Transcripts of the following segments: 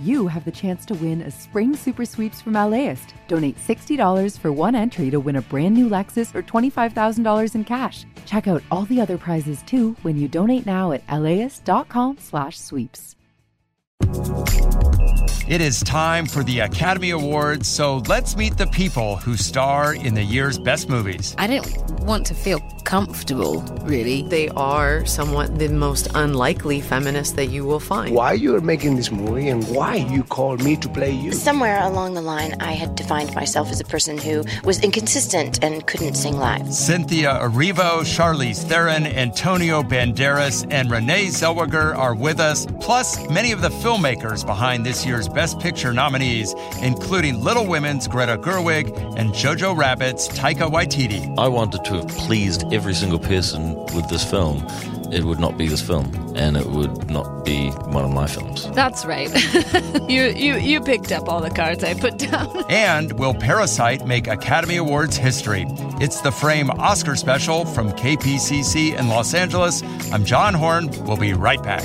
you have the chance to win a spring super sweeps from LAist. Donate $60 for one entry to win a brand new Lexus or $25,000 in cash. Check out all the other prizes too when you donate now at laist.com/sweeps. It is time for the Academy Awards, so let's meet the people who star in the year's best movies. I didn't want to feel comfortable, really. They are somewhat the most unlikely feminists that you will find. Why you're making this movie and why you called me to play you? Somewhere along the line, I had defined myself as a person who was inconsistent and couldn't sing live. Cynthia Erivo, Charlize Theron, Antonio Banderas, and Renee Zellweger are with us, plus many of the filmmakers behind this year's Best Picture nominees, including Little Women's Greta Gerwig and Jojo Rabbit's Taika Waititi. I wanted to have pleased every single person with this film, it would not be this film, and it would not be one of my films. That's right. you, you, you picked up all the cards I put down. and will Parasite make Academy Awards history? It's the Frame Oscar special from KPCC in Los Angeles. I'm John Horn. We'll be right back.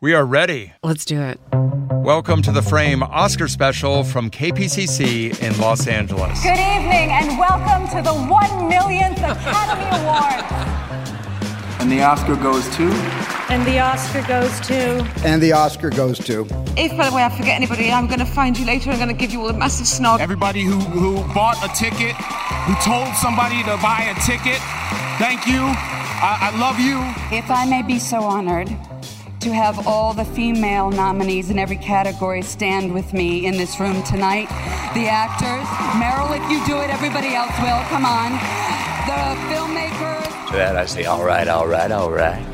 We are ready. Let's do it. Welcome to the Frame Oscar special from KPCC in Los Angeles. Good evening and welcome to the one millionth Academy Award. And the Oscar goes to. And the Oscar goes to. And the Oscar goes to. If, by the way, I forget anybody, I'm going to find you later. I'm going to give you all a massive snog. Everybody who, who bought a ticket, who told somebody to buy a ticket, thank you. I, I love you. If I may be so honored to have all the female nominees in every category stand with me in this room tonight. The actors, Meryl, if you do it, everybody else will. Come on. The filmmakers. To that I say, all right, all right, all right.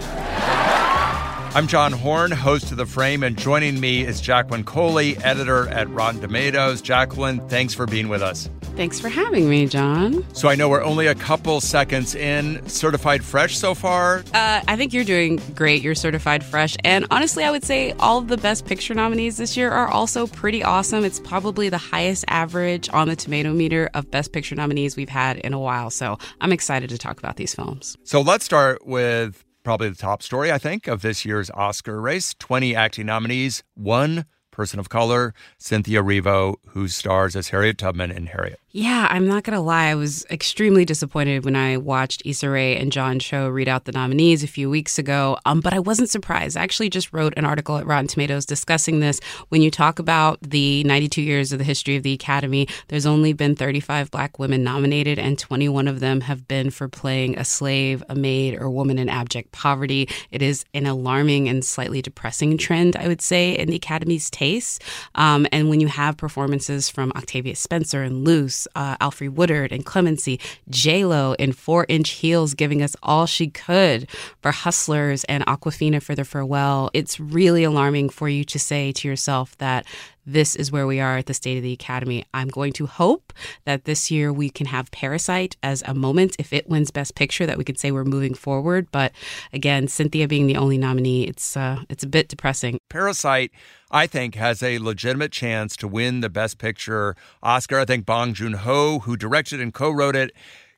I'm John Horn, host of The Frame, and joining me is Jacqueline Coley, editor at Rotten Tomatoes. Jacqueline, thanks for being with us. Thanks for having me, John. So I know we're only a couple seconds in. Certified fresh so far? Uh, I think you're doing great. You're certified fresh. And honestly, I would say all of the Best Picture nominees this year are also pretty awesome. It's probably the highest average on the tomato meter of Best Picture nominees we've had in a while. So I'm excited to talk about these films. So let's start with probably the top story, I think, of this year's Oscar race 20 acting nominees, one person of color, Cynthia Erivo, who stars as Harriet Tubman in Harriet. Yeah, I'm not going to lie. I was extremely disappointed when I watched Issa Rae and John Cho read out the nominees a few weeks ago, um, but I wasn't surprised. I actually just wrote an article at Rotten Tomatoes discussing this. When you talk about the 92 years of the history of the Academy, there's only been 35 black women nominated, and 21 of them have been for playing a slave, a maid, or woman in abject poverty. It is an alarming and slightly depressing trend, I would say, in the Academy's taste. Um, and when you have performances from Octavia Spencer and Luce, uh, Alfre Woodard and Clemency, J Lo in four inch heels, giving us all she could for Hustlers and Awkwafina for the farewell. It's really alarming for you to say to yourself that this is where we are at the State of the Academy. I'm going to hope that this year we can have Parasite as a moment, if it wins Best Picture, that we could say we're moving forward. But again, Cynthia being the only nominee, it's uh, it's a bit depressing. Parasite, I think, has a legitimate chance to win the Best Picture Oscar. I think Bong Joon Ho, who directed and co-wrote it,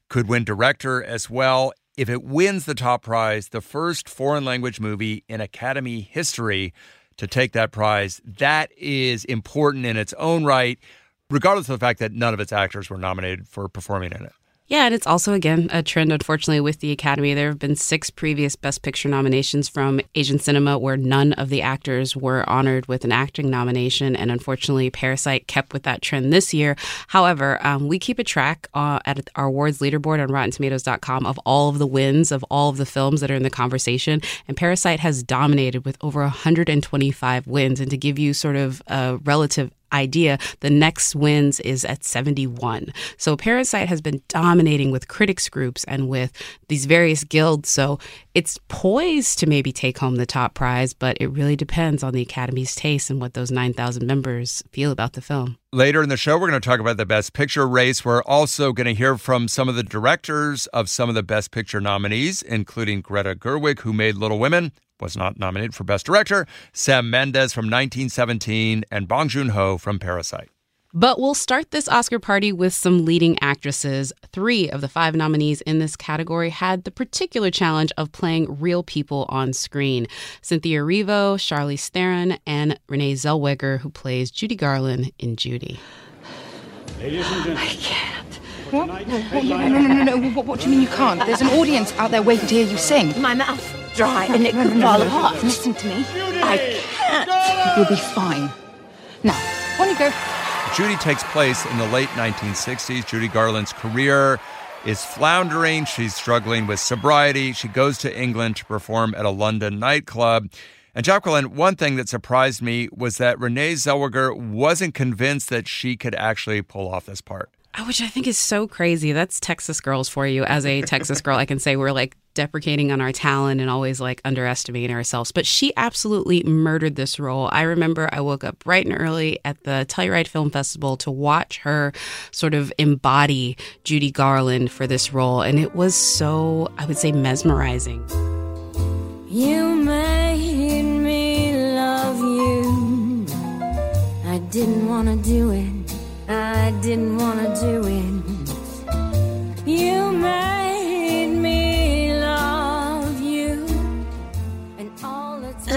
could win director as well. If it wins the top prize, the first foreign language movie in Academy history to take that prize. That is important in its own right, regardless of the fact that none of its actors were nominated for performing in it. Yeah, and it's also, again, a trend, unfortunately, with the Academy. There have been six previous Best Picture nominations from Asian cinema where none of the actors were honored with an acting nomination. And unfortunately, Parasite kept with that trend this year. However, um, we keep a track uh, at our awards leaderboard on RottenTomatoes.com of all of the wins of all of the films that are in the conversation. And Parasite has dominated with over 125 wins. And to give you sort of a relative idea. The next wins is at 71. So Parasite has been dominating with critics groups and with these various guilds. So it's poised to maybe take home the top prize, but it really depends on the Academy's taste and what those 9,000 members feel about the film. Later in the show, we're going to talk about the Best Picture race. We're also going to hear from some of the directors of some of the Best Picture nominees, including Greta Gerwig, who made Little Women, was not nominated for Best Director, Sam Mendes from 1917, and Bong Joon Ho from Parasite. But we'll start this Oscar party with some leading actresses. Three of the five nominees in this category had the particular challenge of playing real people on screen Cynthia Erivo, Charlize Theron, and Renee Zellweger, who plays Judy Garland in Judy. Ladies and gentlemen. I can't. What? No, no, no, no, no, no. What, what do you mean you can't? There's an audience out there waiting to hear you sing. My mouth dry and it could fall apart. Listen to me. I can't. You'll be fine. Now, on you go. Judy takes place in the late 1960s. Judy Garland's career is floundering. She's struggling with sobriety. She goes to England to perform at a London nightclub. And Jacqueline, one thing that surprised me was that Renee Zellweger wasn't convinced that she could actually pull off this part. Oh, which I think is so crazy. That's Texas girls for you. As a Texas girl, I can say we're like deprecating on our talent and always like underestimating ourselves. But she absolutely murdered this role. I remember I woke up bright and early at the Telluride Film Festival to watch her sort of embody Judy Garland for this role. And it was so, I would say, mesmerizing. You made me love you. I didn't want to do it. I didn't want to do it. You made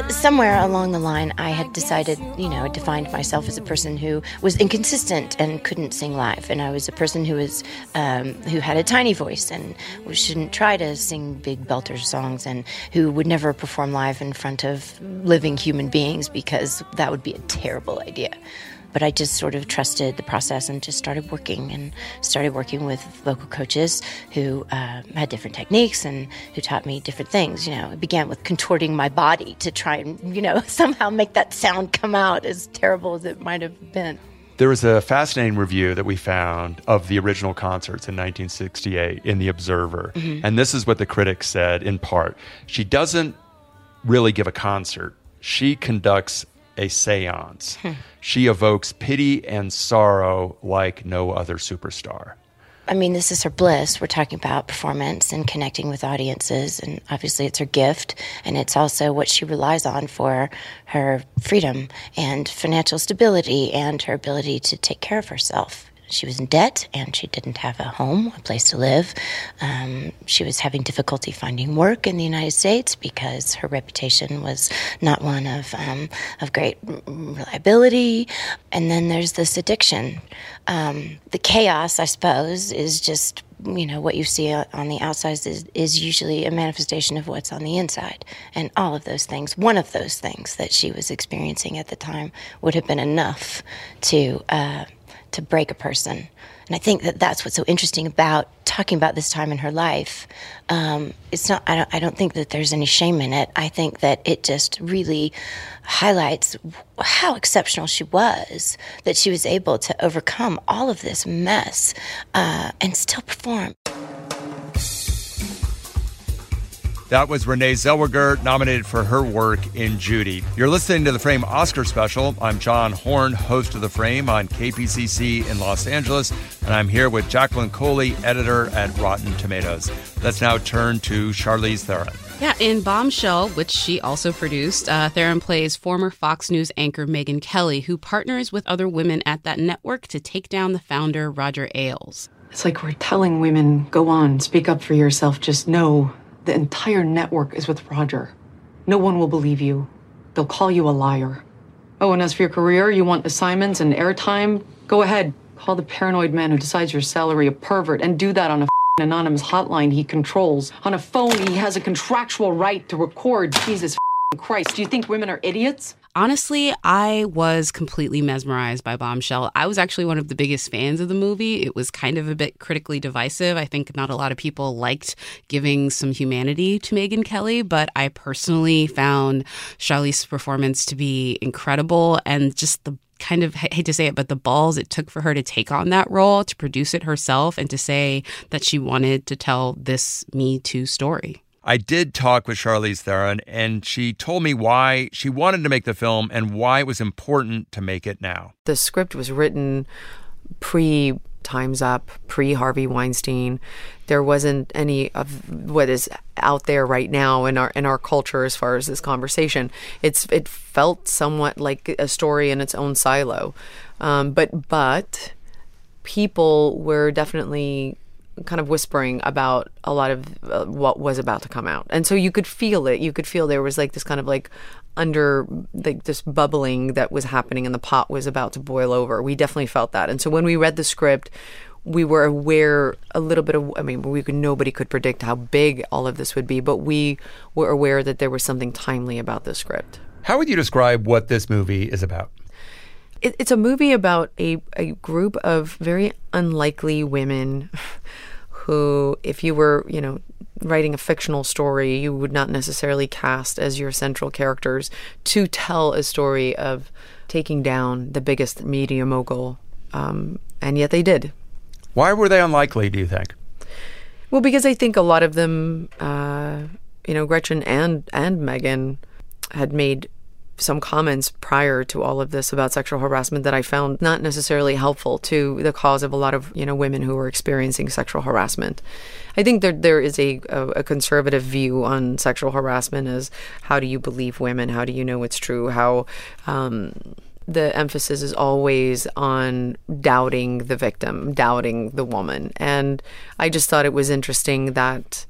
somewhere along the line, I had decided, you know, defined myself as a person who was inconsistent and couldn't sing live, and I was a person who was um, who had a tiny voice and shouldn't try to sing big belter songs, and who would never perform live in front of living human beings because that would be a terrible idea. But I just sort of trusted the process and just started working and started working with vocal coaches who uh, had different techniques and who taught me different things. You know, it began with contorting my body to try and, you know, somehow make that sound come out as terrible as it might have been. There was a fascinating review that we found of the original concerts in 1968 in The Observer. Mm-hmm. And this is what the critics said in part. She doesn't really give a concert, she conducts a seance. She evokes pity and sorrow like no other superstar. I mean, this is her bliss. We're talking about performance and connecting with audiences, and obviously it's her gift, and it's also what she relies on for her freedom and financial stability and her ability to take care of herself she was in debt and she didn't have a home, a place to live. Um, she was having difficulty finding work in the United States because her reputation was not one of um, of great reliability. And then there's this addiction. Um, the chaos, I suppose, is just you know what you see on the outside is, is usually a manifestation of what's on the inside and all of those things one of those things that she was experiencing at the time would have been enough to uh, to break a person. And I think that that's what's so interesting about talking about this time in her life. Um, it's not. I don't. I don't think that there's any shame in it. I think that it just really highlights how exceptional she was. That she was able to overcome all of this mess uh, and still perform. That was Renee Zellweger, nominated for her work in Judy. You're listening to the Frame Oscar special. I'm John Horn, host of The Frame on KPCC in Los Angeles, and I'm here with Jacqueline Coley, editor at Rotten Tomatoes. Let's now turn to Charlize Theron. Yeah, in Bombshell, which she also produced, uh, Theron plays former Fox News anchor Megyn Kelly, who partners with other women at that network to take down the founder, Roger Ailes. It's like we're telling women, go on, speak up for yourself, just know the entire network is with Roger. No one will believe you. They'll call you a liar. Oh, and as for your career, you want assignments and airtime? Go ahead. Call the paranoid man who decides your salary a pervert and do that on a anonymous hotline he controls. On a phone, he has a contractual right to record. Jesus Christ, do you think women are idiots? Honestly, I was completely mesmerized by Bombshell. I was actually one of the biggest fans of the movie. It was kind of a bit critically divisive. I think not a lot of people liked giving some humanity to Megyn Kelly, but I personally found Charlize's performance to be incredible and just the kind of hate to say it, but the balls it took for her to take on that role, to produce it herself, and to say that she wanted to tell this Me Too story. I did talk with Charlize Theron, and she told me why she wanted to make the film and why it was important to make it now. The script was written pre Time's Up, pre Harvey Weinstein. There wasn't any of what is out there right now in our in our culture as far as this conversation. It's it felt somewhat like a story in its own silo, um, but but people were definitely kind of whispering about a lot of uh, what was about to come out. And so you could feel it. You could feel there was like this kind of like under like this bubbling that was happening and the pot was about to boil over. We definitely felt that. And so when we read the script, we were aware a little bit of I mean, we could nobody could predict how big all of this would be, but we were aware that there was something timely about the script. How would you describe what this movie is about? It, it's a movie about a, a group of very unlikely women who, if you were, you know, writing a fictional story, you would not necessarily cast as your central characters to tell a story of taking down the biggest media mogul. Um, and yet they did. Why were they unlikely, do you think? Well, because I think a lot of them, uh, you know, Gretchen and and Megyn had made some comments prior to all of this about sexual harassment that I found not necessarily helpful to the cause of a lot of you know women who were experiencing sexual harassment. I think there there is a, a, a conservative view on sexual harassment as how do you believe women? How do you know it's true? How um, the emphasis is always on doubting the victim, doubting the woman, and I just thought it was interesting that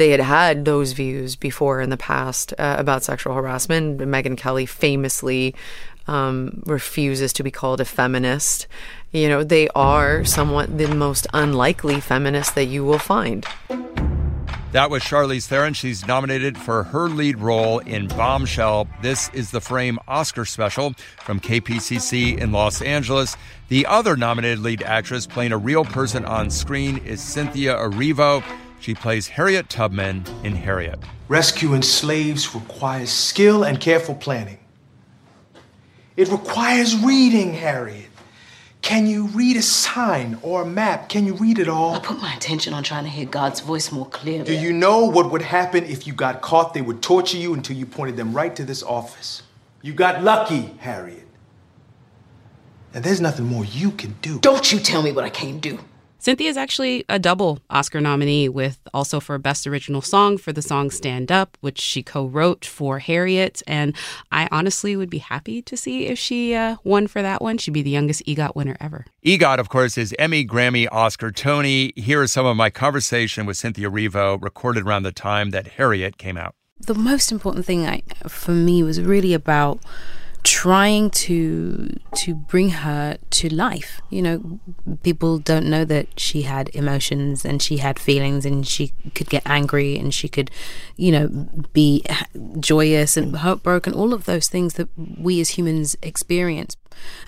they had had those views before in the past uh, about sexual harassment. Megyn Kelly famously um, refuses to be called a feminist. You know, they are somewhat the most unlikely feminist that you will find. That was Charlize Theron. She's nominated for her lead role in Bombshell. This is the Frame Oscar special from KPCC in Los Angeles. The other nominated lead actress playing a real person on screen is Cynthia Erivo. She plays Harriet Tubman in Harriet. Rescuing slaves requires skill and careful planning. It requires reading, Harriet. Can you read a sign or a map? Can you read it all? I put my attention on trying to hear God's voice more clearly. Do you know what would happen if you got caught? They would torture you until you pointed them right to this office. You got lucky, Harriet. And there's nothing more you can do. Don't you tell me what I can't do. Cynthia is actually a double Oscar nominee, with also for Best Original Song for the song Stand Up, which she co wrote for Harriet. And I honestly would be happy to see if she uh, won for that one. She'd be the youngest EGOT winner ever. EGOT, of course, is Emmy, Grammy, Oscar, Tony. Here is some of my conversation with Cynthia Erivo, recorded around the time that Harriet came out. The most important thing I, for me was really about trying to to bring her to life. You know people don't know that she had emotions and she had feelings and she could get angry and she could you know be joyous and heartbroken all of those things that we as humans experience.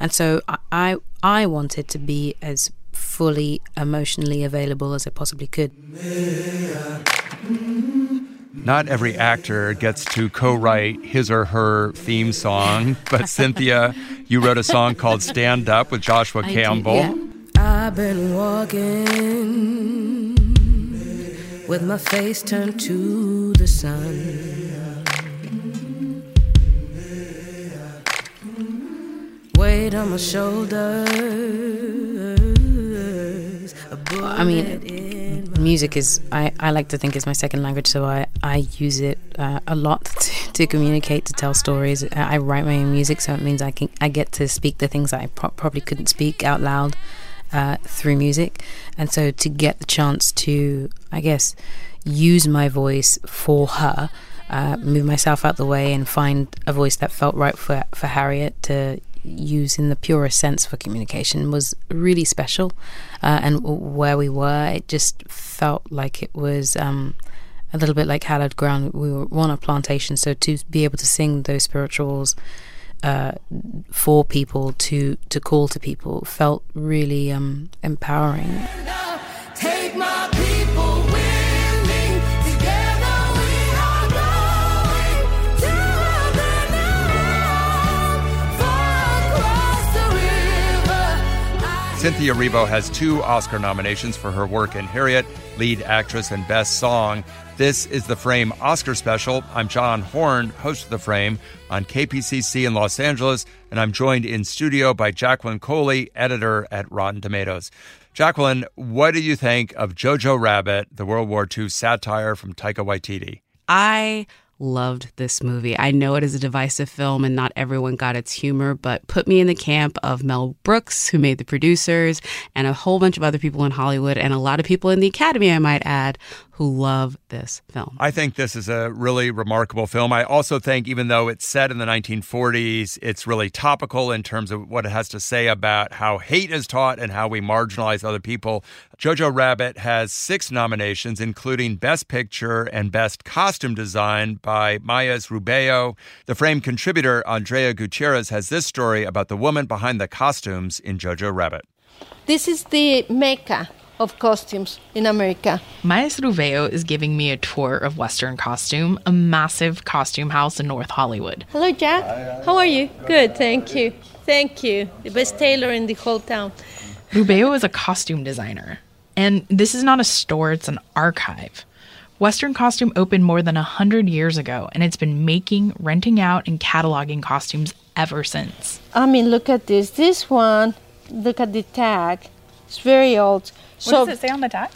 And so i i wanted to be as fully emotionally available as i possibly could not every actor gets to co write his or her theme song, but Cynthia, you wrote a song called Stand Up with Joshua I Campbell. yeah. I've been walking with my face turned to the sun. Weight on my shoulders. I mean, music is, I, I like to think is my second language, so I, I use it uh, a lot to, to, communicate, to tell stories. I write my own music, so it means I can I get to speak the things I pro- probably couldn't speak out loud uh, through music. And so to get the chance to, I guess, use my voice for her, uh, move myself out the way and find a voice that felt right for, for Harriet to use in the purest sense for communication was really special. Uh, and where we were, it just felt like it was um, a little bit like hallowed ground. We were on a plantation, so to be able to sing those spirituals uh, for people, to to call to people, felt really um, empowering. Cynthia Erivo has two Oscar nominations for her work in Harriet, lead actress and best song. This is the Frame Oscar special. I'm John Horn, host of The Frame on KPCC in Los Angeles, and I'm joined in studio by Jacqueline Coley, editor at Rotten Tomatoes. Jacqueline, what do you think of Jojo Rabbit, the World War II satire from Taika Waititi? I loved this movie. I know it is a divisive film and not everyone got its humor, but put me in the camp of Mel Brooks, who made the producers, and a whole bunch of other people in Hollywood, and a lot of people in the Academy, I might add, who love this film. I think this is a really remarkable film. I also think, even though it's set in the 1940s, it's really topical in terms of what it has to say about how hate is taught and how we marginalize other people. Jojo Rabbit has six nominations, including Best Picture and Best Costume Design by Mayes Rubeo. The frame contributor, Andrea Gutierrez, has this story about the woman behind the costumes in Jojo Rabbit. This is the Mecca of costumes in America. Mayes Rubeo is giving me a tour of Western Costume, a massive costume house in North Hollywood. Hello, Jack. How are you? Good, thank you. Thank you. The best tailor in the whole town. Rubeo is a costume designer. And this is not a store, it's an archive. Western Costume opened more than 100 years ago, and it's been making, renting out, and cataloging costumes ever since. I mean, look at this. This one, look at the tag. It's very old. What does it say on the tag?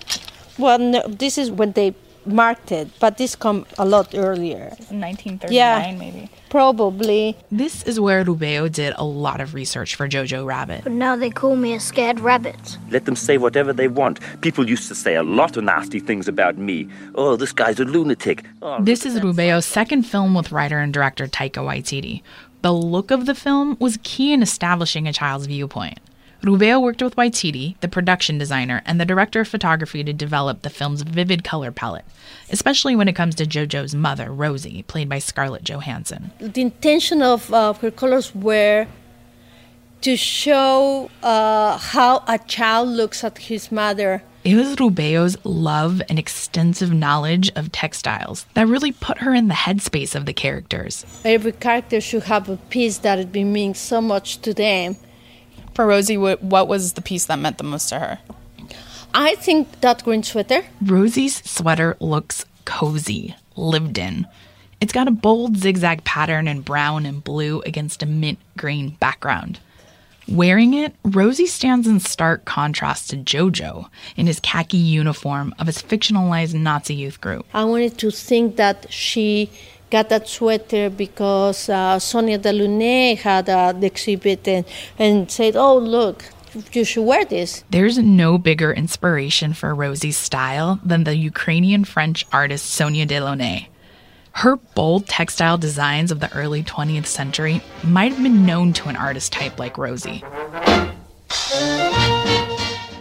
Well, no, this is when they marked it, but this come a lot earlier. 1939, Yeah. maybe. Probably. This is where Rubeo did a lot of research for Jojo Rabbit. But now they call me a scared rabbit. Let them say whatever they want. People used to say a lot of nasty things about me. Oh, this guy's a lunatic. Oh, This is Rubeo's second film with writer and director Taika Waititi. The look of the film was key in establishing a child's viewpoint. Rubeo worked with Waititi, the production designer, and the director of photography to develop the film's vivid color palette, especially when it comes to JoJo's mother, Rosie, played by Scarlett Johansson. The intention of uh, her colors were to show uh, how a child looks at his mother. It was Rubeo's love and extensive knowledge of textiles that really put her in the headspace of the characters. Every character should have a piece that it means so much to them. For Rosie, what, what was the piece that meant the most to her? I think that green sweater. Rosie's sweater looks cozy, lived in. It's got a bold zigzag pattern in brown and blue against a mint green background. Wearing it, Rosie stands in stark contrast to Jojo in his khaki uniform of his fictionalized Nazi youth group. I wanted to think that she got that sweater because uh, Sonia Delaunay had uh, the exhibit and, and said, oh, look, you should wear this. There's no bigger inspiration for Rosie's style than the Ukrainian French artist Sonia Delaunay. Her bold textile designs of the early 20th century might have been known to an artist type like Rosie.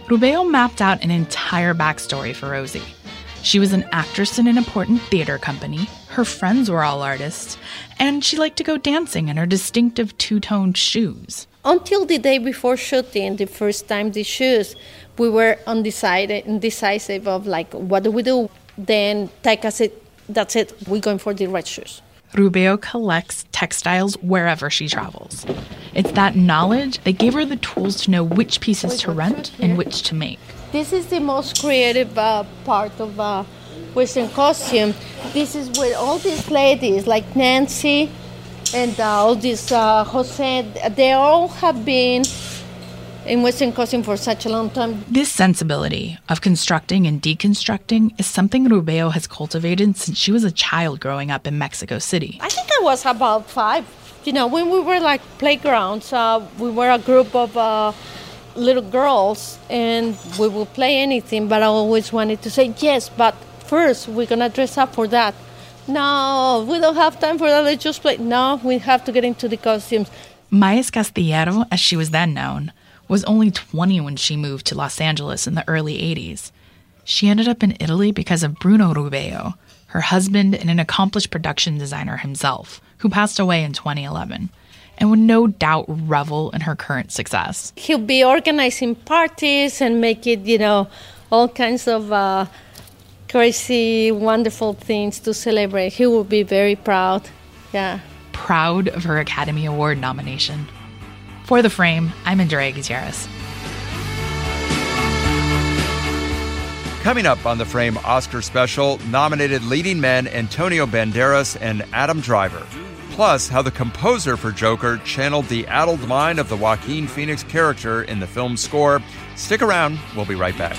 Rubeo mapped out an entire backstory for Rosie. She was an actress in an important theater company, her friends were all artists, and she liked to go dancing in her distinctive two toned shoes. Until the day before shooting, the first time the shoes, we were undecided, indecisive of like, what do we do? Then Taika said, that's it, we're going for the red shoes. Rubeo collects textiles wherever she travels. It's that knowledge that gave her the tools to know which pieces to rent and which to make. This is the most creative uh, part of uh, Western costume. This is where all these ladies, like Nancy and uh, all these uh, Jose, they all have been in Western costume for such a long time. This sensibility of constructing and deconstructing is something Rubeo has cultivated since she was a child growing up in Mexico City. I think I was about five. You know, when we were like playgrounds, uh, we were a group of uh, little girls and we would play anything, but I always wanted to say, yes, but first we're gonna dress up for that. No, we don't have time for that, let's just play. No, we have to get into the costumes. Mayes Castillero, as she was then known, was only 20 when she moved to Los Angeles in the early 80s. She ended up in Italy because of Bruno Rubeo, her husband and an accomplished production designer himself, who passed away in 2011, and would no doubt revel in her current success. He'll be organizing parties and make it, you know, all kinds of uh, crazy, wonderful things to celebrate. He will be very proud. Yeah. Proud of her Academy Award nomination. For The Frame, I'm Andrea Gutierrez. Coming up on the Frame Oscar special, nominated leading men Antonio Banderas and Adam Driver. Plus, how the composer for Joker channeled the addled mind of the Joaquin Phoenix character in the film's score. Stick around, we'll be right back.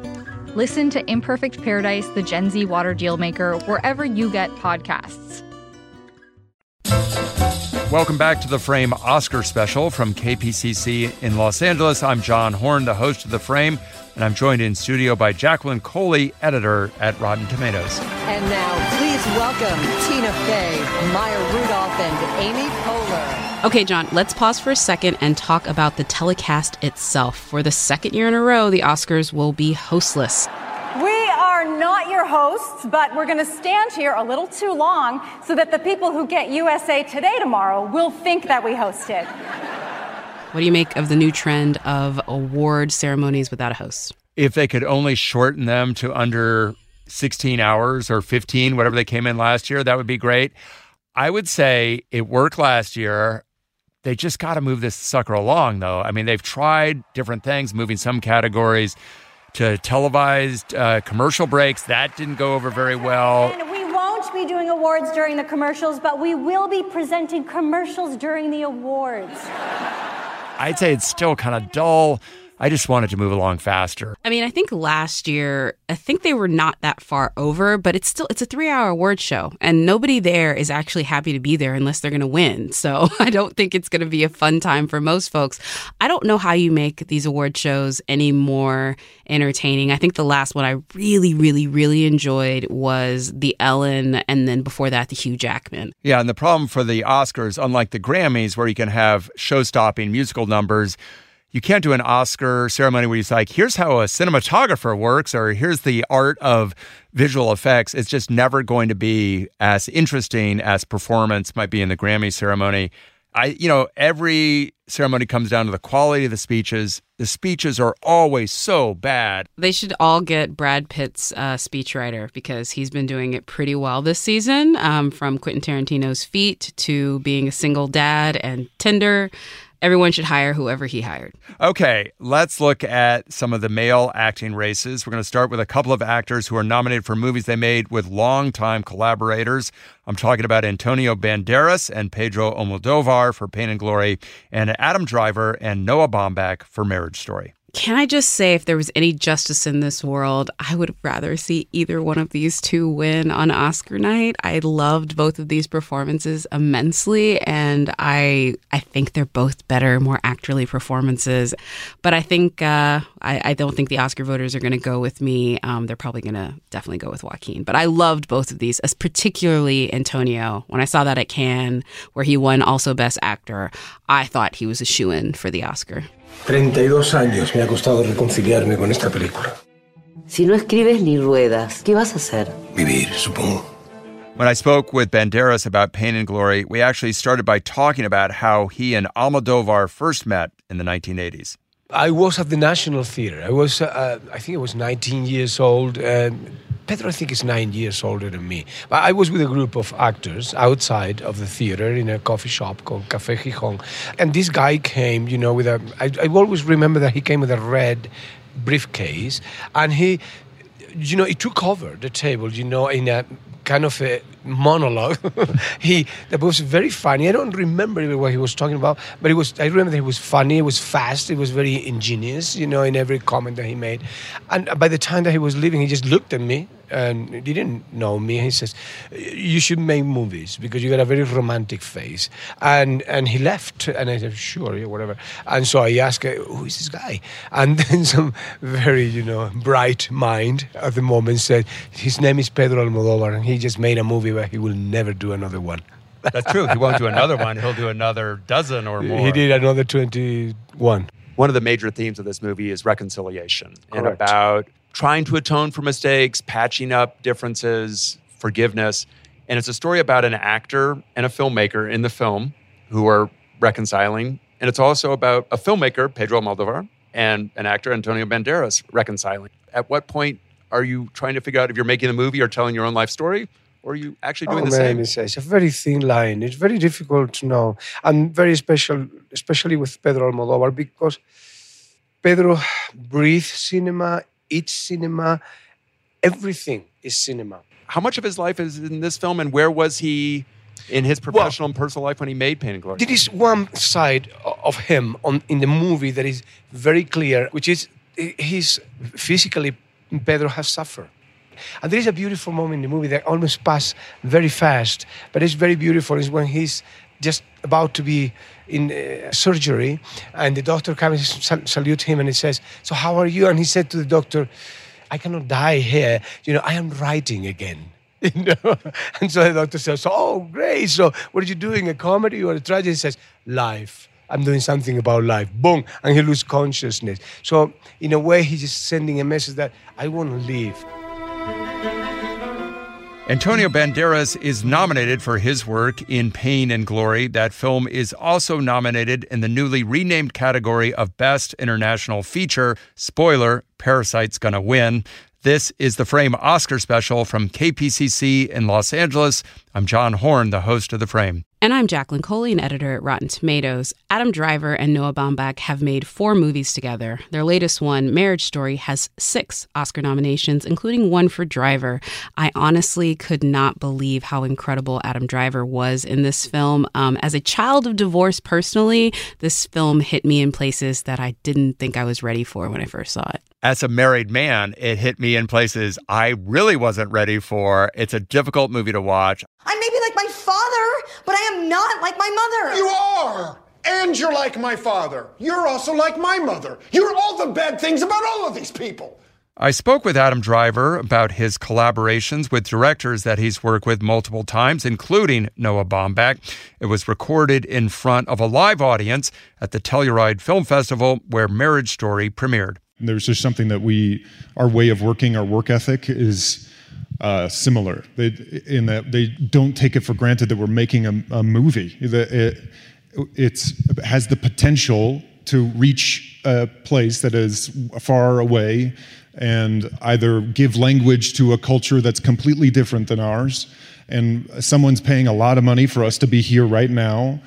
Listen to Imperfect Paradise, the Gen Z Water Dealmaker, wherever you get podcasts. Welcome back to the Frame Oscar special from KPCC in Los Angeles. I'm John Horn, the host of The Frame, and I'm joined in studio by Jacqueline Coley, editor at Rotten Tomatoes. And now, please welcome Tina Fey, Maya Rudolph, and Amy Poehler. Okay, John, let's pause for a second and talk about the telecast itself. For the second year in a row, the Oscars will be hostless. We are not your hosts, but we're going to stand here a little too long so that the people who get USA Today tomorrow will think that we hosted. What do you make of the new trend of award ceremonies without a host? If they could only shorten them to under 16 hours or 15, whatever they came in last year, that would be great. I would say it worked last year. They just got to move this sucker along, though. I mean, they've tried different things, moving some categories to televised uh, commercial breaks. That didn't go over very well. And we won't be doing awards during the commercials, but we will be presenting commercials during the awards. I'd say it's still kind of dull. I just wanted to move along faster. I mean, I think last year, I think they were not that far over, but it's still it's a 3-hour award show and nobody there is actually happy to be there unless they're going to win. So, I don't think it's going to be a fun time for most folks. I don't know how you make these award shows any more entertaining. I think the last one I really really really enjoyed was the Ellen and then before that the Hugh Jackman. Yeah, and the problem for the Oscars unlike the Grammys where you can have show-stopping musical numbers you can't do an Oscar ceremony where it's like, here's how a cinematographer works, or here's the art of visual effects. It's just never going to be as interesting as performance might be in the Grammy ceremony. I, you know, every ceremony comes down to the quality of the speeches. The speeches are always so bad. They should all get Brad Pitt's uh, speechwriter because he's been doing it pretty well this season, um, from Quentin Tarantino's Feet to being a single dad and Tinder everyone should hire whoever he hired. Okay, let's look at some of the male acting races. We're going to start with a couple of actors who are nominated for movies they made with longtime collaborators. I'm talking about Antonio Banderas and Pedro Almodovar for Pain and Glory, and Adam Driver and Noah Baumbach for Marriage Story. Can I just say, if there was any justice in this world, I would rather see either one of these two win on Oscar night. I loved both of these performances immensely, and I I think they're both better, more actorly performances. But I think uh, I, I, don't think the Oscar voters are going to go with me. Um, they're probably going to definitely go with Joaquin. But I loved both of these, as particularly Antonio. When I saw that at Cannes, where he won also Best Actor, I thought he was a shoe in for the Oscar. 32 años me ha costado reconciliarme con esta película. Si no escribes ni ruedas, ¿qué vas a hacer? Vivir, supongo. When I spoke with Banderas about Pain and Glory, we actually started by talking about how he and Almodovar first met in the 1980s. I was at the National Theatre. I was, uh, I think I was 19 years old. And Pedro, I think, is nine years older than me. But I was with a group of actors outside of the theater in a coffee shop called Café Gijón. And this guy came, you know, with a. I, I always remember that he came with a red briefcase and he, you know, he took over the table, you know, in a kind of a monologue. he that was very funny. I don't remember what he was talking about, but it was. I remember he was funny. It was fast. It was very ingenious, you know, in every comment that he made. And by the time that he was leaving, he just looked at me and he didn't know me. He says, "You should make movies because you got a very romantic face." And and he left, and I said, "Sure, yeah, whatever." And so I asked, "Who is this guy?" And then some very you know bright mind at the moment said, "His name is Pedro Almodovar, and he just made a movie, but he will never do another one." That's true. He won't do another one. He'll do another dozen or more. He did another twenty-one. one of the major themes of this movie is reconciliation and about trying to atone for mistakes, patching up differences, forgiveness. And it's a story about an actor and a filmmaker in the film who are reconciling. And it's also about a filmmaker, Pedro Almodovar, and an actor, Antonio Banderas, reconciling. At what point are you trying to figure out if you're making a movie or telling your own life story? Or are you actually doing oh, the man, same? It's, it's a very thin line. It's very difficult to know, and very special, especially with Pedro Almodovar, because Pedro breathes cinema, eats cinema, everything is cinema. How much of his life is in this film, and where was he in his professional and personal life when he made Pain and Glory? There is one side of him on in the movie that is very clear, which is he's physically Pedro has suffered. And there is a beautiful moment in the movie that almost passed very fast, but it's very beautiful. Is when he's just about to be in uh, surgery, and the doctor comes and sal- salute him, and he says, "So how are you?" And he said to the doctor, "I cannot die here. You know, I am writing again." You know? And so the doctor says, Oh, great. So what are you doing? A comedy or a tragedy? He says, Life. I'm doing something about life. Boom. And he loses consciousness. So in a way, he's just sending a message that I want to live. Antonio Banderas is nominated for his work in Pain and Glory. That film is also nominated in the newly renamed category of Best International Feature. Spoiler Parasite's gonna win. This is the Frame Oscar special from KPCC in Los Angeles. I'm John Horn, the host of The Frame. And I'm Jacqueline Coley, an editor at Rotten Tomatoes. Adam Driver and Noah Baumbach have made four movies together. Their latest one, Marriage Story, has six Oscar nominations, including one for Driver. I honestly could not believe how incredible Adam Driver was in this film. Um, as a child of divorce, personally, this film hit me in places that I didn't think I was ready for when I first saw it. As a married man, it hit me in places I really wasn't ready for. It's a difficult movie to watch. I may be like my father, but I am not like my mother. You are! And you're like my father. You're also like my mother. You're all the bad things about all of these people. I spoke with Adam Driver about his collaborations with directors that he's worked with multiple times, including Noah Baumbach. It was recorded in front of a live audience at the Telluride Film Festival where Marriage Story premiered. There's just something that we, our way of working, our work ethic is uh, similar. They, in that they don't take it for granted that we're making a, a movie. That it it's, has the potential to reach a place that is far away and either give language to a culture that's completely different than ours. And someone's paying a lot of money for us to be here right now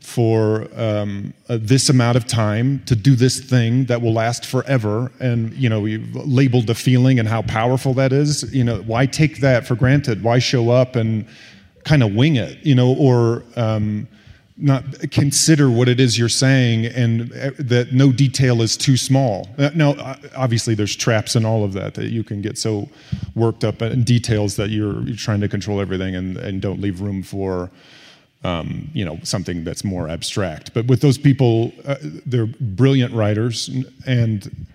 for um, uh, this amount of time to do this thing that will last forever. And you know you've labeled the feeling and how powerful that is. You know why take that for granted? Why show up and kind of wing it you know or um, not consider what it is you're saying and uh, that no detail is too small? Uh, now obviously there's traps in all of that that you can get so worked up in details that you're, you're trying to control everything and, and don't leave room for um, you know something that's more abstract. But with those people, uh, they're brilliant writers and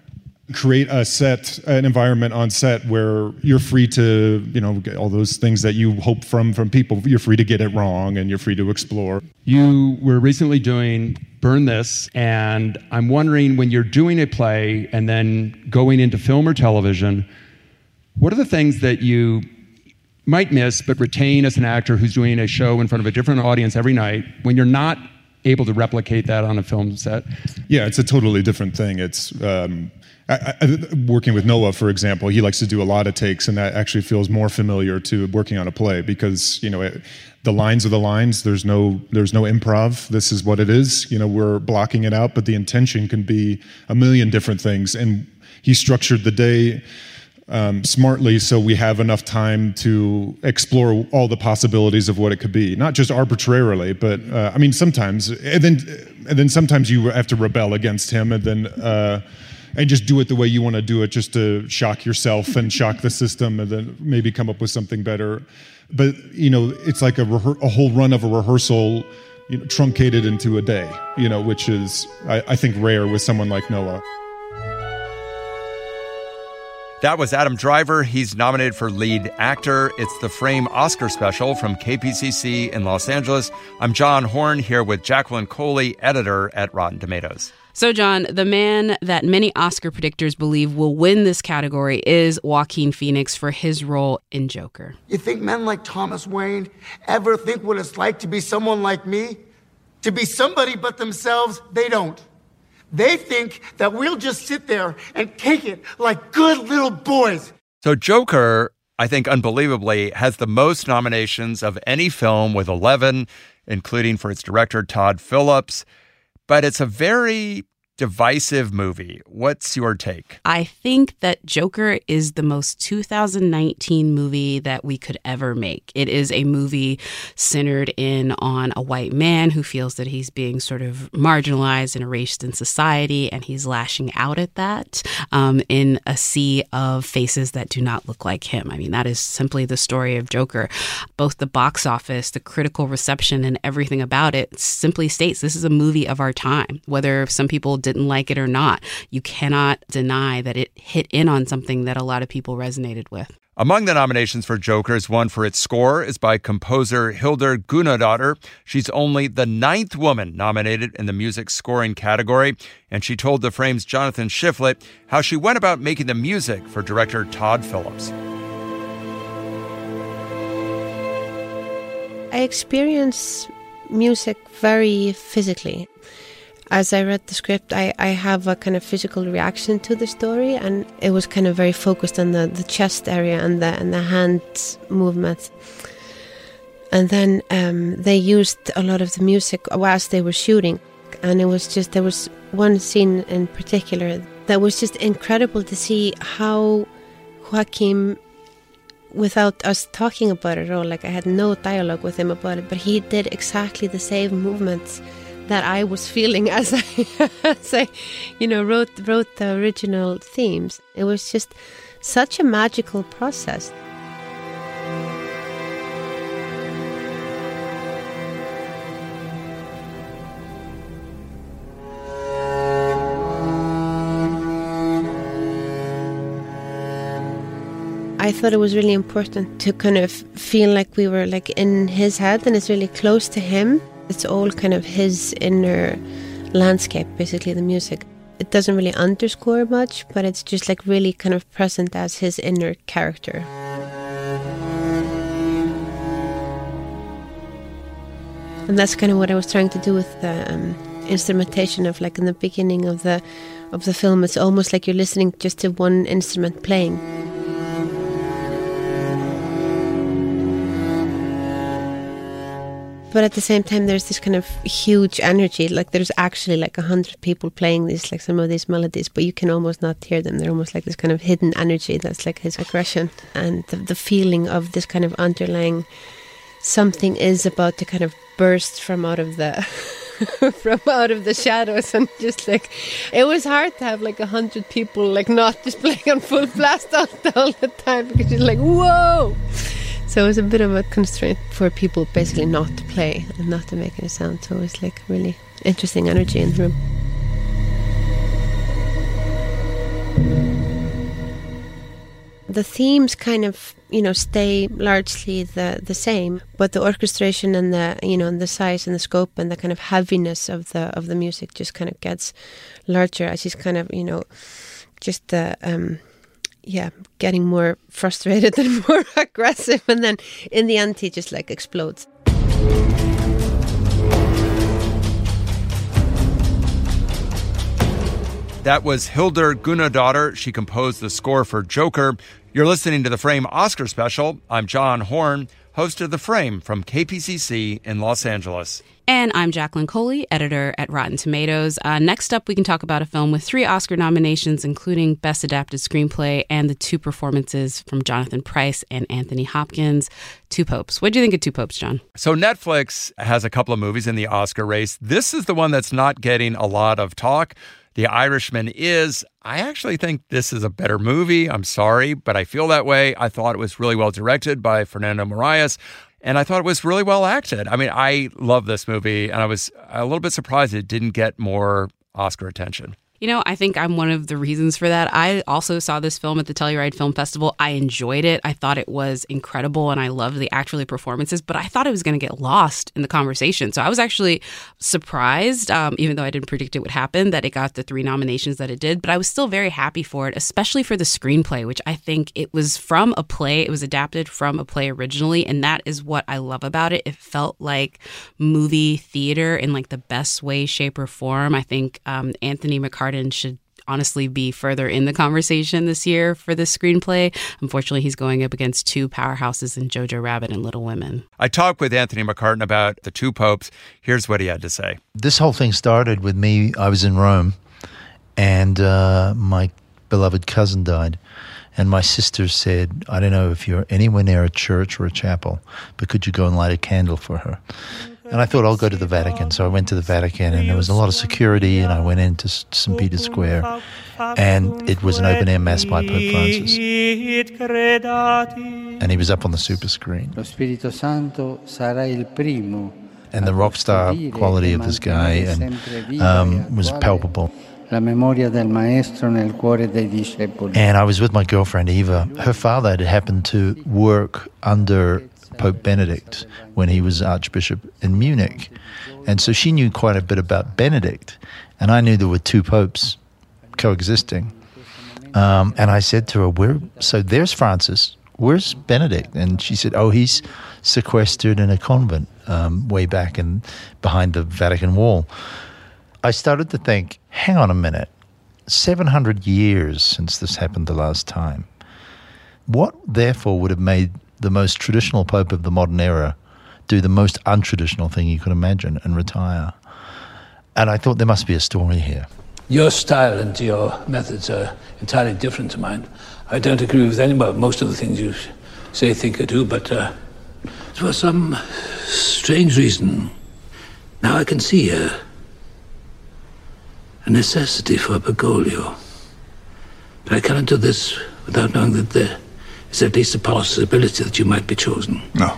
create a set, an environment on set where you're free to, you know, get all those things that you hope from from people. You're free to get it wrong and you're free to explore. You were recently doing Burn This, and I'm wondering when you're doing a play and then going into film or television, what are the things that you might miss but retain as an actor who's doing a show in front of a different audience every night when you're not able to replicate that on a film set? Yeah, it's a totally different thing. It's um, I, I, working with Noah, for example. He likes to do a lot of takes, and that actually feels more familiar to working on a play because you know it, the lines are the lines. There's no there's no improv. This is what it is. You know, we're blocking it out, but the intention can be a million different things. And he structured the day um, smartly so we have enough time to explore all the possibilities of what it could be. Not just arbitrarily but uh, i mean sometimes and then and then sometimes you have to rebel against him and then uh, and just do it the way you want to do it just to shock yourself and shock the system and then maybe come up with something better. But you know it's like a, rehe- a whole run of a rehearsal you know, truncated into a day you know which is I, I think rare with someone like noah That was Adam Driver. He's nominated for lead actor. It's the Frame Oscar special from KPCC in Los Angeles. I'm John Horn here with Jacqueline Coley, editor at Rotten Tomatoes. So, John, the man that many Oscar predictors believe will win this category is Joaquin Phoenix for his role in Joker. You think men like Thomas Wayne ever think what it's like to be someone like me? To be somebody but themselves? They don't. They think that we'll just sit there and take it like good little boys. So, Joker, I think unbelievably, has the most nominations of any film with 11, including for its director, Todd Phillips. But it's a very divisive movie. What's your take? I think that Joker is the most 2019 movie that we could ever make. It is a movie centered in on a white man who feels that he's being sort of marginalized and erased in society, and he's lashing out at that um, in a sea of faces that do not look like him. I mean, that is simply the story of Joker. Both the box office, the critical reception, and everything about it simply states this is a movie of our time. Whether some people didn't like it or not. You cannot deny that it hit in on something that a lot of people resonated with. Among the nominations for Joker's one for its score is by composer Hildur Guðnadóttir. She's only the ninth woman nominated in the music scoring category, and she told the Frame's Jonathan Shiflett how she went about making the music for director Todd Phillips. I experience music very physically as I read the script, I, I have a kind of physical reaction to the story, and it was kind of very focused on the, the chest area and the and the hand movements. And then um, they used a lot of the music whilst they were shooting, and it was just there was one scene in particular that was just incredible to see how Joaquin, without us talking about it at all. Like I had no dialogue with him about it, but he did exactly the same movements that I was feeling as I, as I, you know, wrote wrote the original themes. It was just such a magical process. I thought it was really important to kind of feel like we were like in his head and it's really close to him it's all kind of his inner landscape, basically, the music. It doesn't really underscore much, but it's just like really kind of present as his inner character. And that's kind of what I was trying to do with the um, instrumentation of like in the beginning of the of the film. It's almost like you're listening just to one instrument playing. But at the same time there's this kind of huge energy. Like there's actually like a hundred people playing these like some of these melodies but you can almost not hear them. They're almost like this kind of hidden energy that's like his aggression. And the, the feeling of this kind of underlying something is about to kind of burst from out of the from out of the shadows. And just like it was hard to have like a hundred people like not just playing on full blast all, all the time because you're like whoa so it was a bit of a constraint for people basically not to play and not to make any sound. So it was like really interesting energy in the room. The themes kind of you know stay largely the the same, but the orchestration and the you know and the size and the scope and the kind of heaviness of the of the music just kind of gets larger as he's kind of you know just the um, yeah, getting more frustrated and more aggressive, and then in the end, he just like explodes. That was Hildur Guðnadóttir. She composed the score for Joker. You're listening to the Frame Oscar special. I'm John Horn, host of The Frame from KPCC in Los Angeles. And I'm Jacqueline Coley, editor at Rotten Tomatoes. Uh, next up, we can talk about a film with three Oscar nominations, including Best Adapted Screenplay and the two performances from Jonathan Pryce and Anthony Hopkins. Two Popes. What do you think of Two Popes, John? So, Netflix has a couple of movies in the Oscar race. This is the one that's not getting a lot of talk. The Irishman is. I actually think this is a better movie. I'm sorry, but I feel that way. I thought it was really well directed by Fernando Meirelles and I thought it was really well acted. I mean, I love this movie, and I was a little bit surprised it didn't get more Oscar attention. You know, I think I'm one of the reasons for that. I also saw this film at the Telluride Film Festival. I enjoyed it. I thought it was incredible and I loved the actually performances, but I thought it was going to get lost in the conversation. So I was actually surprised, um, even though I didn't predict it would happen, that it got the three nominations that it did. But I was still very happy for it, especially for the screenplay, which I think it was from a play. It was adapted from a play originally. And that is what I love about it. It felt like movie theater in like the best way, shape, or form. I think um, Anthony McCarten should honestly be further in the conversation this year for this screenplay. Unfortunately, he's going up against two powerhouses in Jojo Rabbit and Little Women. I talked with Anthony McCarten about the two popes. Here's what he had to say. This whole thing started with me. I was in Rome, and uh, my beloved cousin died. And my sister said, I don't know if you're anywhere near a church or a chapel, but could you go and light a candle for her? And I thought I'll go to the Vatican. So I went to the Vatican, and there was a lot of security. And I went into St. Peter's Square, and it was an open air mass by Pope Francis. And he was up on the super screen. Lo Spirito Santo sarà il primo. And the rock star quality of this guy and, um, was palpable. La memoria del maestro nel cuore dei discepoli. And I was with my girlfriend Eva. Her father had happened to work under Pope Benedict when he was Archbishop in Munich. And so she knew quite a bit about Benedict. And I knew there were two popes coexisting. Um, and I said to her, Where, So there's Francis. Where's Benedict? And she said, Oh, he's sequestered in a convent um, way back in behind the Vatican wall. I started to think, hang on a minute, 700 years since this happened the last time. What, therefore, would have made the most traditional pope of the modern era do the most untraditional thing you could imagine and retire? And I thought there must be a story here. Your style and your methods are entirely different to mine. I don't agree with any, well, most of the things you say, think, or do, but uh, for some strange reason, now I can see a, a necessity for Bergoglio. But I cannot do this without knowing that there is at least a possibility that you might be chosen. No.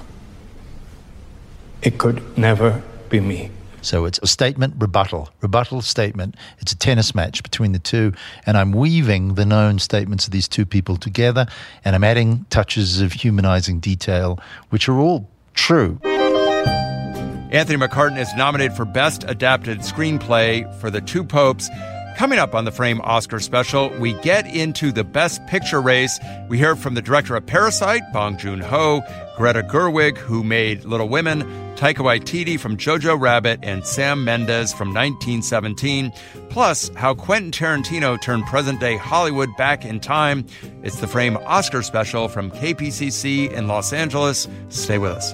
It could never be me. So it's a statement, rebuttal, rebuttal, statement. It's a tennis match between the two. And I'm weaving the known statements of these two people together, and I'm adding touches of humanizing detail, which are all true. Anthony McCarten is nominated for Best Adapted Screenplay for The Two Popes. Coming up on the Frame Oscar special, we get into the Best Picture race. We hear from the director of Parasite, Bong Joon Ho, Greta Gerwig, who made Little Women, Taika Waititi from Jojo Rabbit, and Sam Mendes from 1917. Plus, how Quentin Tarantino turned present day Hollywood back in time. It's the Frame Oscar special from KPCC in Los Angeles. Stay with us.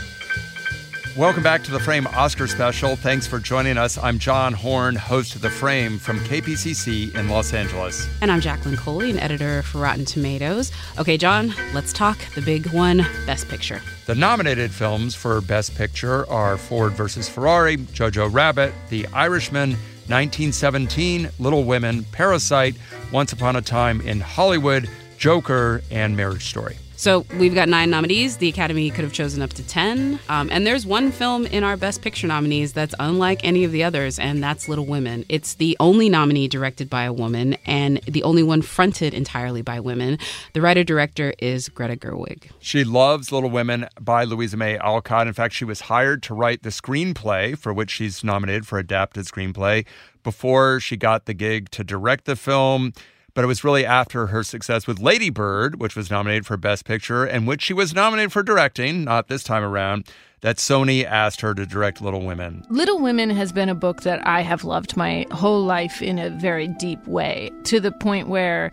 Welcome back to the Frame Oscar special. Thanks for joining us. I'm John Horn, host of The Frame from KPCC in Los Angeles. And I'm Jacqueline Coley, an editor for Rotten Tomatoes. Okay, John, let's talk the big one Best Picture. The nominated films for Best Picture are Ford versus Ferrari, Jojo Rabbit, The Irishman, 1917, Little Women, Parasite, Once Upon a Time in Hollywood, Joker, and Marriage Story. So we've got nine nominees. The Academy could have chosen up to 10. Um, and there's one film in our Best Picture nominees that's unlike any of the others, and that's Little Women. It's the only nominee directed by a woman and the only one fronted entirely by women. The writer director is Greta Gerwig. She loves Little Women by Louisa May Alcott. In fact, she was hired to write the screenplay for which she's nominated for adapted screenplay before she got the gig to direct the film but it was really after her success with Lady Bird, which was nominated for Best Picture and which she was nominated for directing, not this time around, that Sony asked her to direct Little Women. Little Women has been a book that I have loved my whole life in a very deep way, to the point where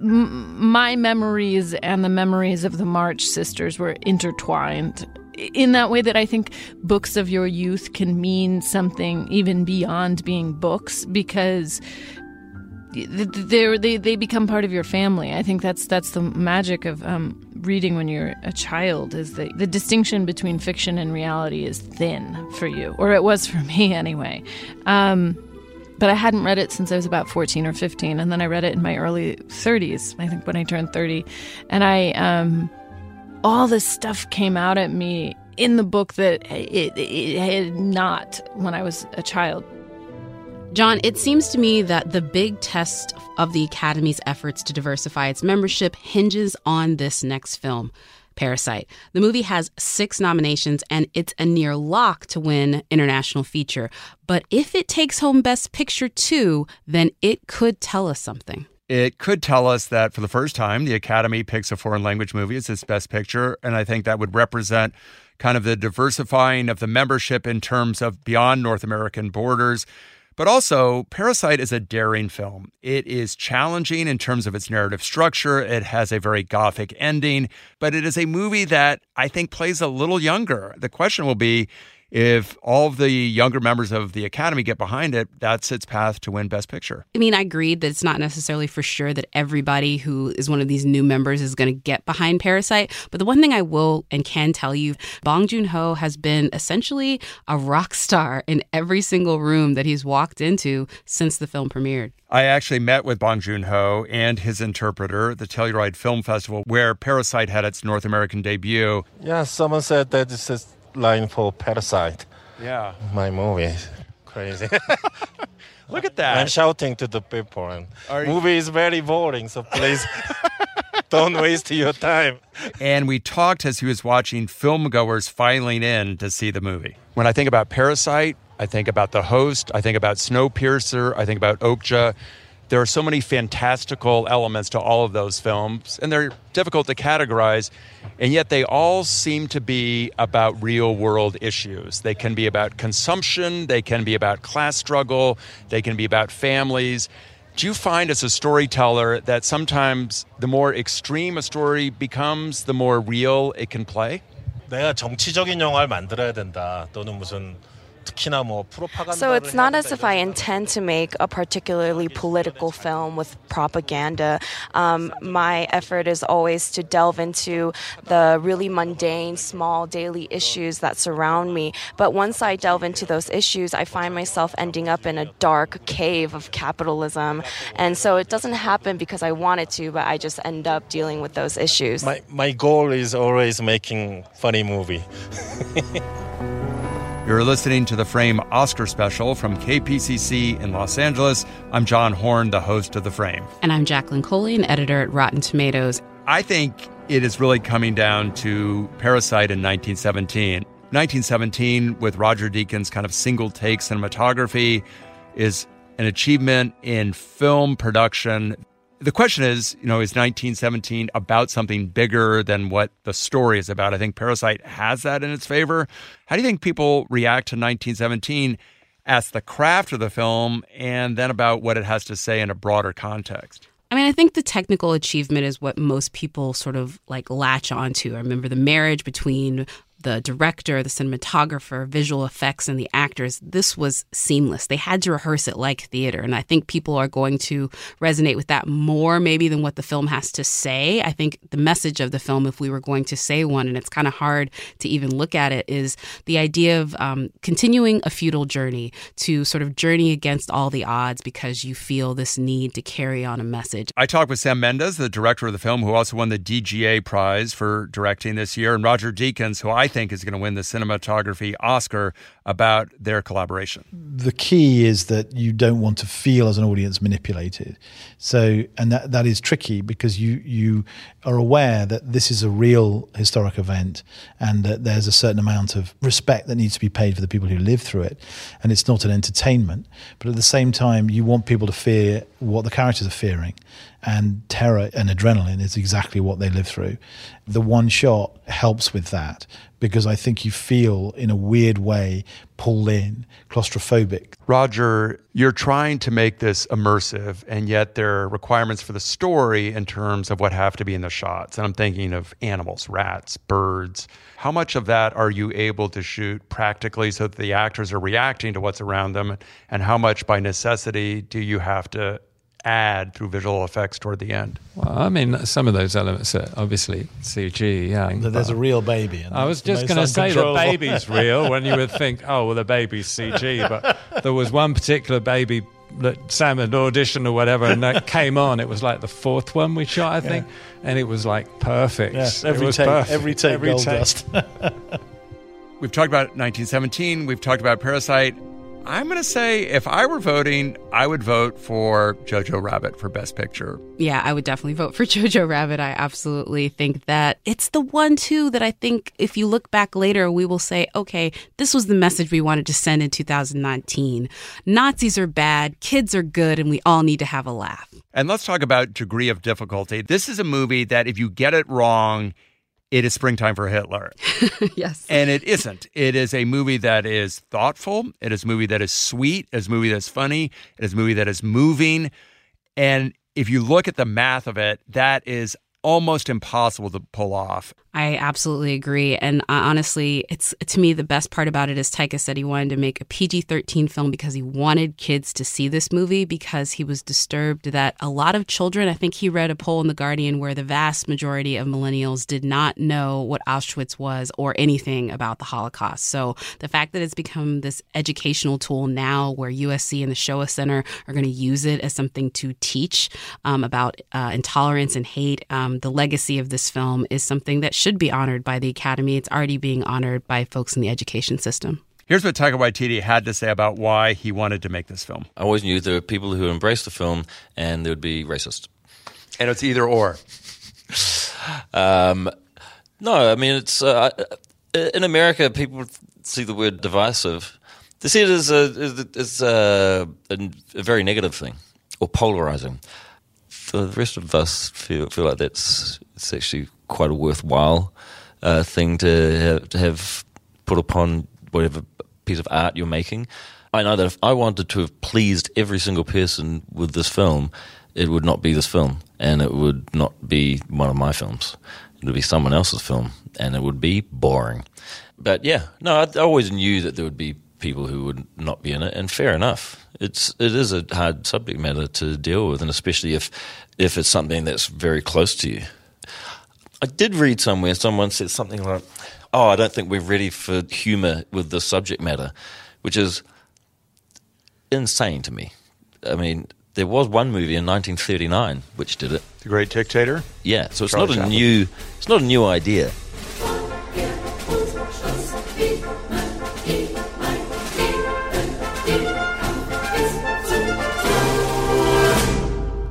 my memories and the memories of the March sisters were intertwined in that way that I think books of your youth can mean something even beyond being books because they they they become part of your family. I think that's that's the magic of um, reading when you're a child is that the distinction between fiction and reality is thin for you, or it was for me anyway. Um, but I hadn't read it since I was about 14 or 15, and then I read it in my early 30s. I think when I turned 30, and I um, all this stuff came out at me in the book that it, it had not when I was a child. John, it seems to me that the big test of the Academy's efforts to diversify its membership hinges on this next film, Parasite. The movie has six nominations and it's a near lock to win International Feature. But if it takes home Best Picture too, then it could tell us something. It could tell us that for the first time, the Academy picks a foreign language movie as its best picture. And I think that would represent kind of the diversifying of the membership in terms of beyond North American borders. But also, Parasite is a daring film. It is challenging in terms of its narrative structure. It has a very gothic ending, but it is a movie that I think plays a little younger. The question will be if all of the younger members of the Academy get behind it, that's its path to win Best Picture. I mean, I agree that it's not necessarily for sure that everybody who is one of these new members is going to get behind Parasite. But the one thing I will and can tell you, Bong Joon Ho has been essentially a rock star in every single room that he's walked into since the film premiered. I actually met with Bong Joon Ho and his interpreter at the Telluride Film Festival, where Parasite had its North American debut. Yeah, someone said that this is line for Parasite. Yeah. My movie. Crazy. Look at that. I'm shouting to the people. And movie is very boring, so please don't waste your time. And we talked as he was watching film goers filing in to see the movie. When I think about Parasite, I think about The Host, I think about Snowpiercer, I think about Okja. There are so many fantastical elements to all of those films, and they're difficult to categorize, and yet they all seem to be about real world issues. They can be about consumption, they can be about class struggle, they can be about families. Do you find as a storyteller that sometimes the more extreme a story becomes, the more real it can play? 내가 정치적인 영화를 만들어야 된다. 또는 무슨 so it's not as if I intend to make a particularly political film with propaganda. Um, my effort is always to delve into the really mundane, small daily issues that surround me. But once I delve into those issues, I find myself ending up in a dark cave of capitalism. And so it doesn't happen because I want it to, but I just end up dealing with those issues. My, my goal is always making funny movie. You're listening to the Frame Oscar special from KPCC in Los Angeles. I'm John Horn, the host of The Frame. And I'm Jacqueline Coley, an editor at Rotten Tomatoes. I think it is really coming down to Parasite in 1917. 1917, with Roger Deakins' kind of single take cinematography, is an achievement in film production the question is, you know, is 1917 about something bigger than what the story is about? I think Parasite has that in its favor. How do you think people react to 1917 as the craft of the film and then about what it has to say in a broader context? I mean, I think the technical achievement is what most people sort of like latch onto. I remember the marriage between the director, the cinematographer, visual effects, and the actors, this was seamless. They had to rehearse it like theater. And I think people are going to resonate with that more maybe than what the film has to say. I think the message of the film, if we were going to say one, and it's kind of hard to even look at it, is the idea of um, continuing a feudal journey to sort of journey against all the odds because you feel this need to carry on a message. I talked with Sam Mendes, the director of the film, who also won the DGA prize for directing this year, and Roger Deakins, who I think is going to win the cinematography Oscar about their collaboration? The key is that you don't want to feel as an audience manipulated. So, and that, that is tricky because you, you are aware that this is a real historic event and that there's a certain amount of respect that needs to be paid for the people who live through it. And it's not an entertainment. But at the same time, you want people to fear what the characters are fearing and terror and adrenaline is exactly what they live through. The one shot helps with that because I think you feel in a weird way pulled in, claustrophobic. Roger, you're trying to make this immersive, and yet there are requirements for the story in terms of what have to be in the shots. And I'm thinking of animals, rats, birds. How much of that are you able to shoot practically so that the actors are reacting to what's around them? And how much by necessity do you have to add through visual effects toward the end? Well, I mean, some of those elements are obviously CG. Yeah, there's a real baby. I was just going to say the baby's real when you would think, oh, well, the baby's CG, but there was one particular baby that Sam had auditioned or whatever, and that came on. It was like the fourth one we shot, I think, yeah. and it was like perfect. Yeah, every take, perfect. every take, every gold take. dust. we've talked about 1917. We've talked about Parasite. I'm going to say if I were voting, I would vote for Jojo Rabbit for Best Picture. Yeah, I would definitely vote for Jojo Rabbit. I absolutely think that it's the one, too, that I think if you look back later, we will say, okay, this was the message we wanted to send in 2019. Nazis are bad, kids are good, and we all need to have a laugh. And let's talk about degree of difficulty. This is a movie that if you get it wrong, it is springtime for Hitler. yes. And it isn't. It is a movie that is thoughtful. It is a movie that is sweet. It is a movie that's funny. It is a movie that is moving. And if you look at the math of it, that is almost impossible to pull off. I absolutely agree. And uh, honestly, it's to me the best part about it is Taika said he wanted to make a PG 13 film because he wanted kids to see this movie because he was disturbed that a lot of children, I think he read a poll in The Guardian where the vast majority of millennials did not know what Auschwitz was or anything about the Holocaust. So the fact that it's become this educational tool now where USC and the Shoah Center are going to use it as something to teach um, about uh, intolerance and hate, um, the legacy of this film is something that should be honored by the Academy. It's already being honored by folks in the education system. Here's what Taika Waititi had to say about why he wanted to make this film. I always knew there were people who embraced the film and they would be racist. And it's either or. um, no, I mean, it's uh, in America, people see the word divisive. They see it as a, as a, a, a very negative thing or polarizing the rest of us feel feel like that's it's actually quite a worthwhile uh, thing to have, to have put upon whatever piece of art you're making. I know that if I wanted to have pleased every single person with this film, it would not be this film, and it would not be one of my films. It would be someone else's film, and it would be boring. But yeah, no, I, I always knew that there would be people who would not be in it, and fair enough. It's it is a hard subject matter to deal with, and especially if if it's something that's very close to you. I did read somewhere someone said something like, "Oh, I don't think we're ready for humor with the subject matter," which is insane to me. I mean, there was one movie in 1939 which did it. The Great Dictator. Yeah, so it's Charlie not a Chaplin. new it's not a new idea.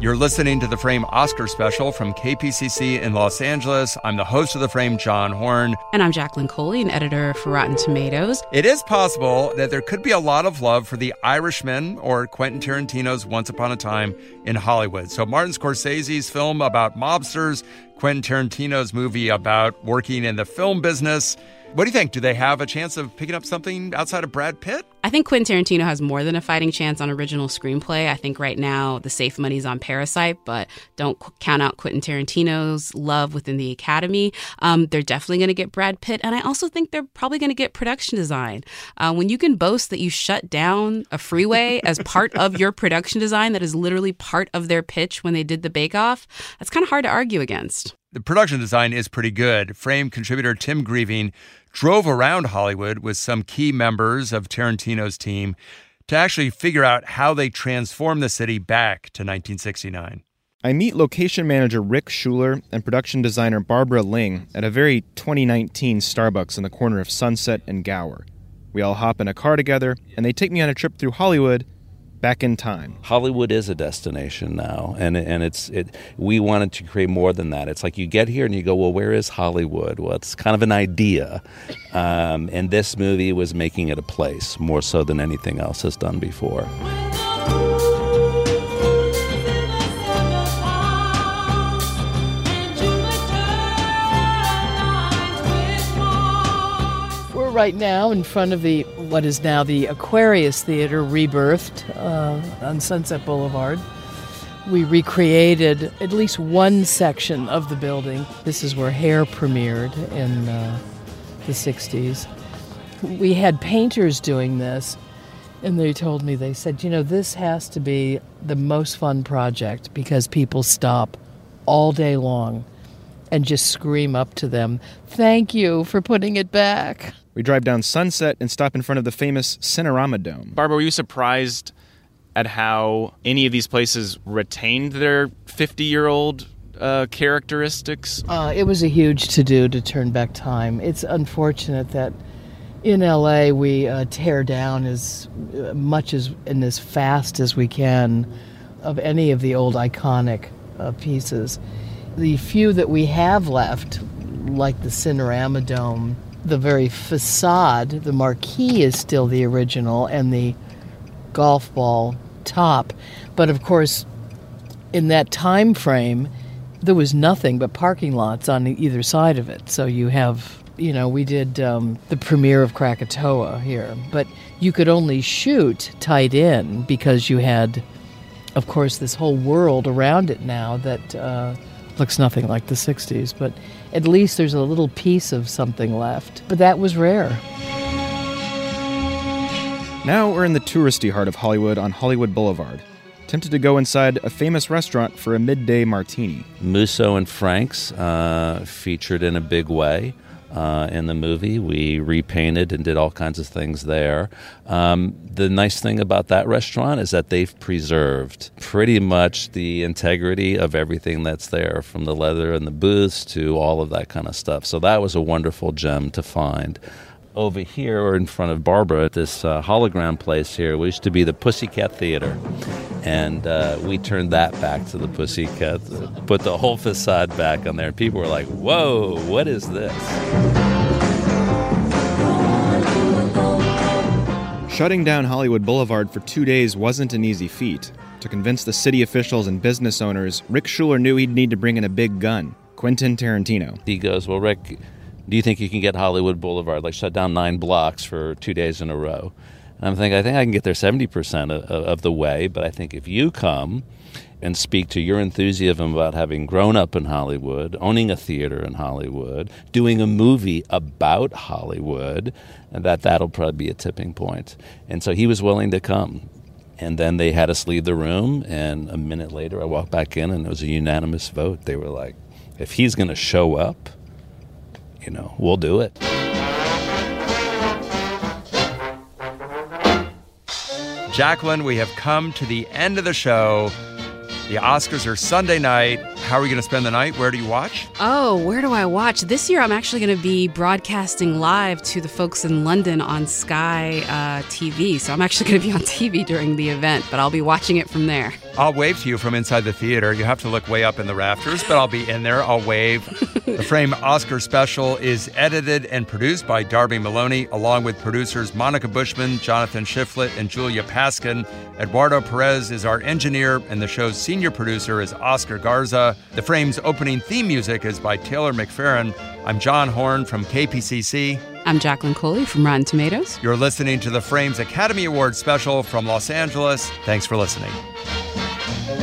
You're listening to the Frame Oscar special from KPCC in Los Angeles. I'm the host of the Frame, John Horn. And I'm Jacqueline Coley, an editor for Rotten Tomatoes. It is possible that there could be a lot of love for The Irishman or Quentin Tarantino's Once Upon a Time in Hollywood. So, Martin Scorsese's film about mobsters, Quentin Tarantino's movie about working in the film business. What do you think? Do they have a chance of picking up something outside of Brad Pitt? I think Quentin Tarantino has more than a fighting chance on original screenplay. I think right now the safe money's on Parasite, but don't count out Quentin Tarantino's love within the Academy. Um, they're definitely going to get Brad Pitt, and I also think they're probably going to get production design. Uh, when you can boast that you shut down a freeway as part of your production design, that is literally part of their pitch when they did the Bake Off, that's kind of hard to argue against. The production design is pretty good. Frame contributor Tim Greiving drove around Hollywood with some key members of Tarantino's team to actually figure out how they transformed the city back to 1969. I meet location manager Rick Schuler and production designer Barbara Ling at a very 2019 Starbucks in the corner of Sunset and Gower. We all hop in a car together, and they take me on a trip through Hollywood back in time. Hollywood is a destination now, and and it's it. We wanted to create more than that. It's like you get here and you go, well, where is Hollywood? Well, it's kind of an idea, um, and this movie was making it a place more so than anything else has done before. Right now in front of the what is now the Aquarius Theater, rebirthed uh, on Sunset Boulevard. We recreated at least one section of the building. This is where Hair premiered in uh, the 60s. We had painters doing this, And they told me, they said, you know, this has to be the most fun project because people stop all day long and just scream up to them, Thank you for putting it back. We drive down Sunset and stop in front of the famous Cinerama Dome. Barbara, were you surprised at how any of these places retained their 50 year old uh, characteristics? Uh, it was a huge to do to turn back time. It's unfortunate that in LA, we uh, tear down as uh, much as and as fast as we can of any of the old iconic uh, pieces. The few that we have left, like the Cinerama Dome, the very facade, the marquee is still the original, and the golf ball top. But of course, in that time frame, there was nothing but parking lots on either side of it. So you have you know, we did um, the premiere of Krakatoa here, but you could only shoot tight in because you had, of course, this whole world around it now that uh, looks nothing like the 60s, but at least there's a little piece of something left. But that was rare. Now we're in the touristy heart of Hollywood on Hollywood Boulevard. Tempted to go inside a famous restaurant for a midday martini. Musso and Frank's uh, featured in a big way uh, in the movie. We repainted and did all kinds of things there. Um, the nice thing about that restaurant is that they've preserved pretty much the integrity of everything that's there, from the leather and the booths to all of that kind of stuff. So that was a wonderful gem to find over here or in front of Barbara at this uh, hologram place here, we used to be the Pussycat Theater. And uh, we turned that back to the Pussycat, put the whole facade back on there. People were like, whoa, what is this? Shutting down Hollywood Boulevard for two days wasn't an easy feat. To convince the city officials and business owners, Rick Schuler knew he'd need to bring in a big gun Quentin Tarantino. He goes, Well, Rick, do you think you can get Hollywood Boulevard, like shut down nine blocks for two days in a row? And I'm thinking, I think I can get there 70% of, of the way, but I think if you come and speak to your enthusiasm about having grown up in Hollywood, owning a theater in Hollywood, doing a movie about Hollywood, that that'll probably be a tipping point. And so he was willing to come. And then they had us leave the room, and a minute later I walked back in and it was a unanimous vote. They were like, if he's going to show up, you know, we'll do it. Jacqueline, we have come to the end of the show. The Oscars are Sunday night. How are we going to spend the night? Where do you watch? Oh, where do I watch? This year, I'm actually going to be broadcasting live to the folks in London on Sky uh, TV. So I'm actually going to be on TV during the event, but I'll be watching it from there. I'll wave to you from inside the theater. You have to look way up in the rafters, but I'll be in there. I'll wave. the Frame Oscar special is edited and produced by Darby Maloney, along with producers Monica Bushman, Jonathan Shiflett, and Julia Paskin. Eduardo Perez is our engineer, and the show's senior producer is Oscar Garza. The Frame's opening theme music is by Taylor McFerrin. I'm John Horn from KPCC. I'm Jacqueline Coley from Rotten Tomatoes. You're listening to the Frames Academy Award special from Los Angeles. Thanks for listening. Thank you.